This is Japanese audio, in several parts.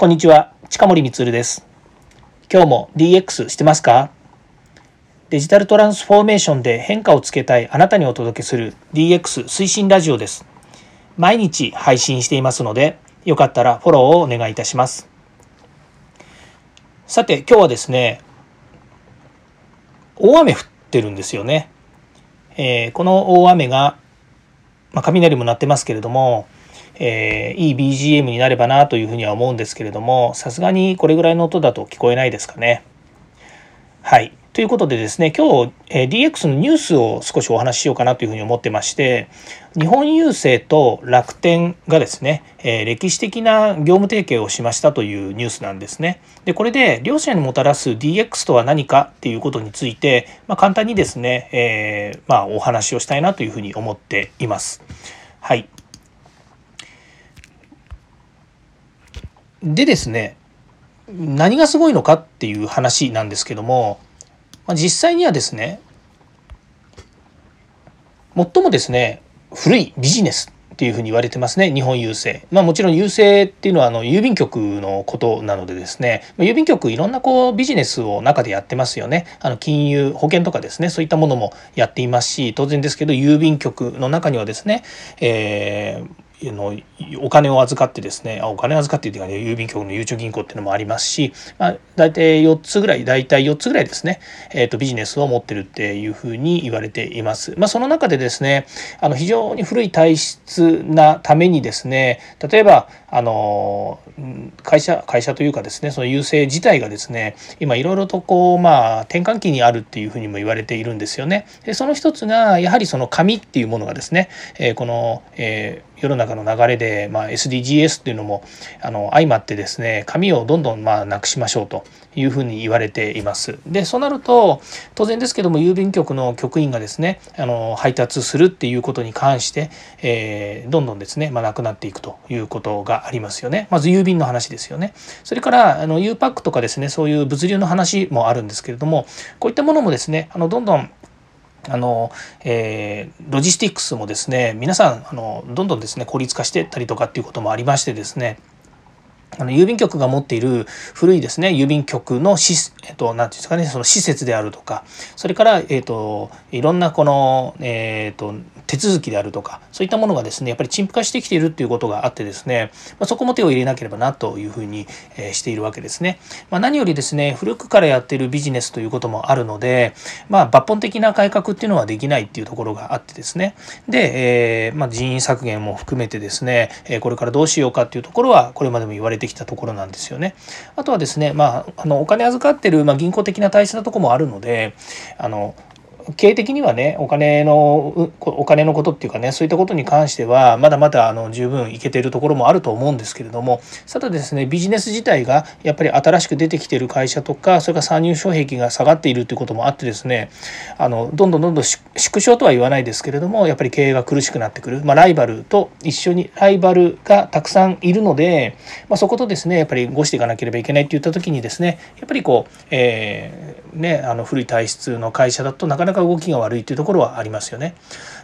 こんにちは、近森光です。今日も DX してますか？デジタルトランスフォーメーションで変化をつけたいあなたにお届けする DX 推進ラジオです。毎日配信していますので、よかったらフォローをお願いいたします。さて、今日はですね、大雨降ってるんですよね。えー、この大雨が、まあ、雷も鳴ってますけれども、えー、いい BGM になればなというふうには思うんですけれどもさすがにこれぐらいの音だと聞こえないですかね。はいということでですね今日、えー、DX のニュースを少しお話ししようかなというふうに思ってまして日本郵政と楽天がですね、えー、歴史的な業務提携をしましたというニュースなんですね。でこれで両者にもたらす DX とは何かっていうことについて、まあ、簡単にですね、えー、まあ、お話をしたいなというふうに思っています。はいでですね何がすごいのかっていう話なんですけども実際にはですね最もですね古いビジネスっていうふうに言われてますね日本郵政。まあもちろん郵政っていうのはあの郵便局のことなのでですね郵便局いろんなこうビジネスを中でやってますよね。あの金融保険とかですねそういったものもやっていますし当然ですけど郵便局の中にはですね、えーのお金を預かってですねあお金を預かっていうかね郵便局のゆうちょ銀行っていうのもありますし、まあ、大体4つぐらい大体4つぐらいですね、えーと、ビジネスを持ってるっていうふうに言われています。まあ、その中でですねあの非常に古い体質なためにですね例えばあの会社会社というかですねその郵政自体がですね今いろいろとこうまあ転換期にあるっていうふうにも言われているんですよね。でその一つがやはりその紙っていうものがですね、えー、この、えー世の中の流れで、まあ、SDGs っていうのもあの相まってですね紙をどんどんまあなくしましょうというふうに言われています。でそうなると当然ですけども郵便局の局員がですねあの配達するっていうことに関して、えー、どんどんですね、まあ、なくなっていくということがありますよね。まず郵便の話ですよね。それからあの U パックとかですねそういう物流の話もあるんですけれどもこういったものもですねあのどんどんあの、えー、ロジスティックスもですね皆さんあのどんどんですね効率化してったりとかっていうこともありましてですねあの郵便局が持っている古いですね郵便局のし、えっと、なんていうんですかねその施設であるとかそれから、えっと、いろんなこの、えっと、手続きであるとかそういったものがですねやっぱり陳腐化してきているっていうことがあってですね、まあ、そこも手を入れなければなというふうに、えー、しているわけですね。まあ、何よりですね古くからやっているビジネスということもあるので、まあ、抜本的な改革っていうのはできないっていうところがあってですねで、えーまあ、人員削減も含めてですねこれからどうしようかっていうところはこれまでも言われてきたところなんですよね。あとはですね、まあ、あのお金預かってる、まあ、銀行的な体質なとこもあるのであの経営的にはねお金のお金のことっていうかねそういったことに関してはまだまだあの十分いけてるところもあると思うんですけれどもただですねビジネス自体がやっぱり新しく出てきてる会社とかそれから参入障壁が下がっているということもあってですねあのどんどんどんどん縮小とは言わないですけれどもやっぱり経営が苦しくなってくる、まあ、ライバルと一緒にライバルがたくさんいるので、まあ、そことですねやっぱりごしていかなければいけないっていった時にですねやっぱりこう、えー、ねあの古い体質の会社だとなかなか動きが悪いというところはありますよね。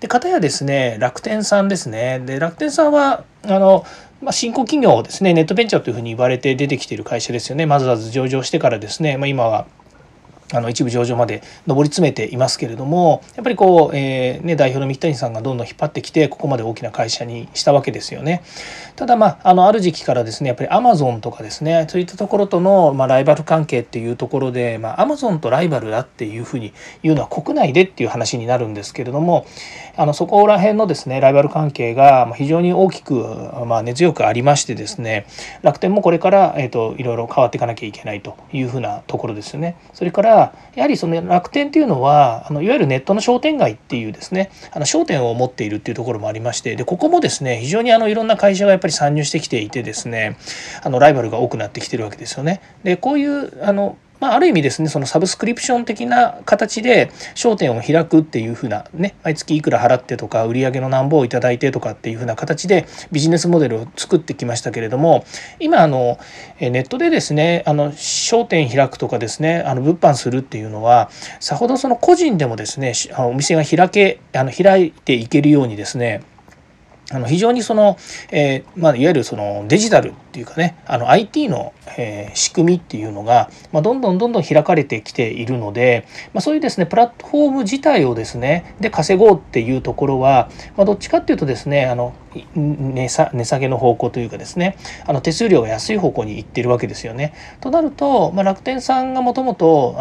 でかたやですね楽天さんですね。で楽天さんはあのまあ、新興企業ですねネットベンチャーというふうに言われて出てきている会社ですよね。まずまず上場してからですね、まあ、今はあの一部上場まで上り詰めていますけれどもやっぱりこう、えーね、代表の三木谷さんがどんどん引っ張ってきてここまで大きな会社にしたわけですよね。ただまああのある時期からですねやっぱりアマゾンとかですねそういったところとの、まあ、ライバル関係っていうところで、まあ、アマゾンとライバルだっていうふうに言うのは国内でっていう話になるんですけれどもあのそこら辺のですねライバル関係が非常に大きく、まあ、根強くありましてですね楽天もこれから、えーと、いろいろ変わっていかなきゃいけないというふうなところですよね。それからやはりその楽天っていうのはあのいわゆるネットの商店街っていうですねあの商店を持っているっていうところもありましてでここもですね非常にあのいろんな会社がやっぱり参入してきていてですねあのライバルが多くなってきてるわけですよね。でこういうあのまあ、ある意味ですねそのサブスクリプション的な形で商店を開くっていうふうなね毎月いくら払ってとか売り上げのなんぼを頂いてとかっていうふうな形でビジネスモデルを作ってきましたけれども今あのネットでですねあの商店開くとかですねあの物販するっていうのはさほどその個人でもですねお店が開けあの開いていけるようにですねあの非常にその、えーまあ、いわゆるそのデジタルっていうかねあの IT の、えー、仕組みっていうのが、まあ、どんどんどんどん開かれてきているので、まあ、そういうですねプラットフォーム自体をですねで稼ごうっていうところは、まあ、どっちかっていうとですねあの値下げの方向というかですねあの手数料が安い方向に行ってるわけですよね。となると、まあ、楽天さんがもともと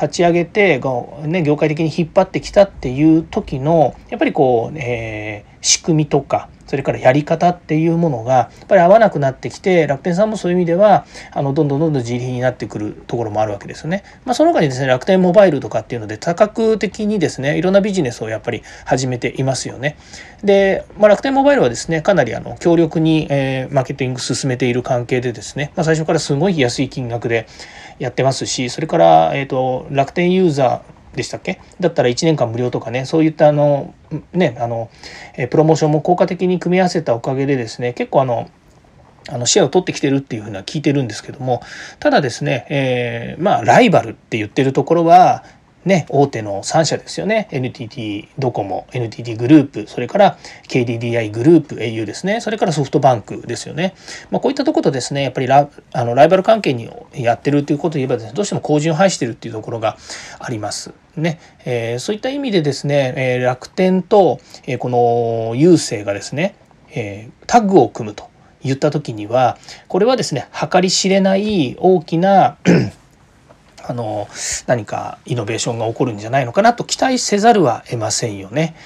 立ち上げて、ね、業界的に引っ張ってきたっていう時のやっぱりこう、えー、仕組みとかそれからやり方っていうものがやっぱり合わなくなってきて楽天さんもそういう意味ではあのどんどんどんどん自利になってくるところもあるわけですよね。まあ、その他にですね楽天モバイルとかっていうので多角的にですねいろんなビジネスをやっぱり始めていますよね。で、まあ、楽天モバイルはですねかなりあの強力に、えー、マーケティング進めている関係でですね、まあ、最初からすごい安い金額でやってますしそれから、えーと楽天ユーザーでしたっけ？だったら1年間無料とかねそういったあのねあのプロモーションも効果的に組み合わせたおかげでですね結構あのあのシェアを取ってきてるっていうふうには聞いてるんですけどもただですね、えー、まあライバルって言ってるところはね、大手の3社ですよね。NTT ドコモ NTT グループそれから KDDI グループ au ですね。それからソフトバンクですよね、まあ、こういったところとですねやっぱりラあのライバル関係にやってるということで言えばですねどうしても後陣を排してるっていうところがあります。ね、えー、そういった意味でですね、えー、楽天と、えー、この郵政がですね、え、タッグを組むと言った時にはこれはですね計り知れない大きなあの何かイノベーションが起こるんじゃないのかなと期待せざるは得ませんよね。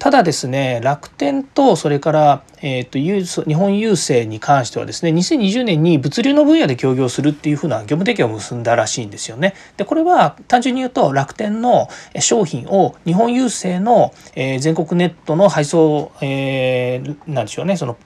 ただですね楽天とそれから、えーと、日本郵政に関してはですね2020年に物流の分野で協業するっていうふうな業務提携を結んだらしいんですよね。でこれは単純に言うと楽天の商品を日本郵政の、えー、全国ネットの配送、えー、なんでしょうねその、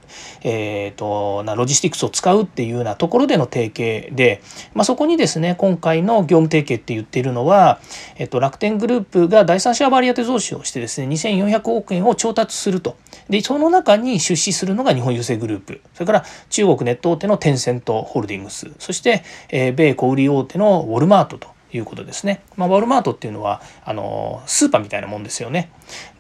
えーと、なロジスティクスを使うっていうようなところでの提携で、まあ、そこにですね今回の業務提携って言っているのは、えーと、楽天グループが第三者割当増資をしてですね2400億円を調達すると。でその中に出資するのが日本郵政グループそれから中国ネット大手のテンセントホールディングスそして、え、米小売大手のウォルマートということですね。まあ、ウォルマートっていうのはあのスーパーみたいなもんですよね。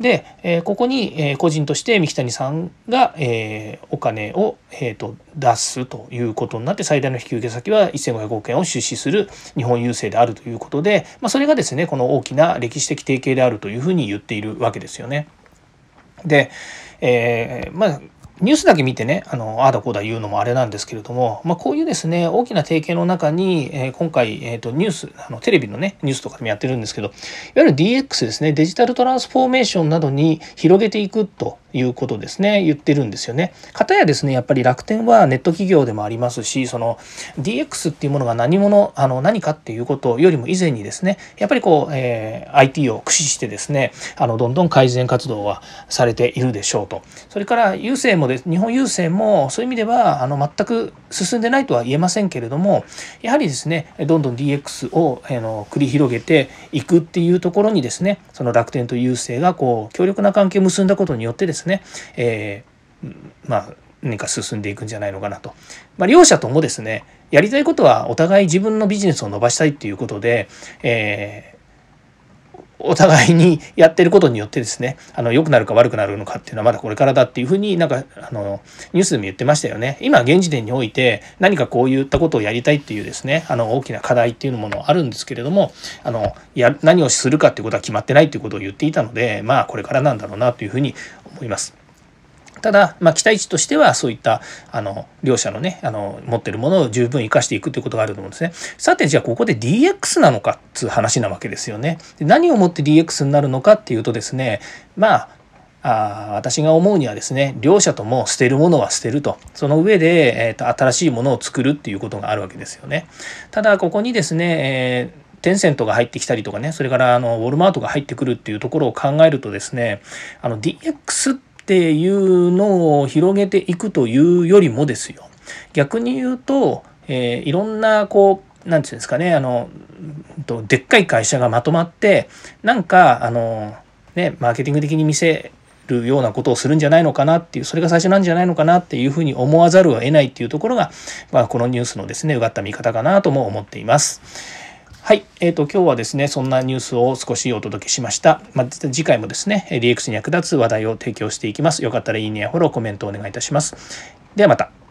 で、えー、ここに、えー、個人として三木谷さんが、えー、お金を、えーと、出すということになって最大の引き受け先は1500億円を出資する日本郵政であるということで、まあ、それがですねこの大きな歴史的提携であるというふうに言っているわけですよね。で、えー、まあニュースだけ見てねあのあだこうだ言うのもあれなんですけれども、まあ、こういうですね大きな提携の中に、えー、今回、えーと、ニュースあのテレビのねニュースとかでもやってるんですけどいわゆる DX ですねデジタルトランスフォーメーションなどに広げていくということですね言ってるんですよね。かたやですねやっぱり楽天はネット企業でもありますしその DX っていうものが何者あの何かっていうことよりも以前にですねやっぱりこう、えー、IT を駆使してですねあのどんどん改善活動はされているでしょうと。それから郵政もです日本郵政もそういう意味ではあの全く進んでないとは言えませんけれどもやはりですねどんどん DX をあの繰り広げていくっていうところにですねその楽天と郵政がこう強力な関係を結んだことによってですね、ねえー、まあ何か進んでいくんじゃないのかなと。まあ、両者ともですねやりたいことはお互い自分のビジネスを伸ばしたいっていうことで、えーお互いにやってることによってですねあの良くなるか悪くなるのかっていうのはまだこれからだっていうふうになんかあのニュースでも言ってましたよね今現時点において何かこういったことをやりたいっていうですねあの大きな課題っていうものあるんですけれどもあのや何をするかっていうことは決まってないっていうことを言っていたのでまあこれからなんだろうなというふうに思います。ただ、まあ、期待値としてはそういったあの両者のねあの持ってるものを十分生かしていくということがあると思うんですね。さてじゃあここで DX なのかっつう話なわけですよね。で何をもって DX になるのかっていうとですねまああ私が思うにはですね両者とも捨てるものは捨てるとその上で、えーと、新しいものを作るっていうことがあるわけですよね。ただここにですね、えーテンセントが入ってきたりとかねそれからあのウォルマートが入ってくるっていうところを考えるとですねあの DX っていうのを広げていくというよりもですよ逆に言うと、えー、いろんなこう何て言うんですかねあのでっかい会社がまとまってなんかあのねマーケティング的に見せるようなことをするんじゃないのかなっていうそれが最初なんじゃないのかなっていうふうに思わざるを得ないっていうところが、まあ、このニュースのですねうがった見方かなとも思っています。はい、えーと、今日はですねそんなニュースを少しお届けしました、まあ、次回もですね DX に役立つ話題を提供していきます。よかったらいいねやフォローコメントお願いいたします。ではまた。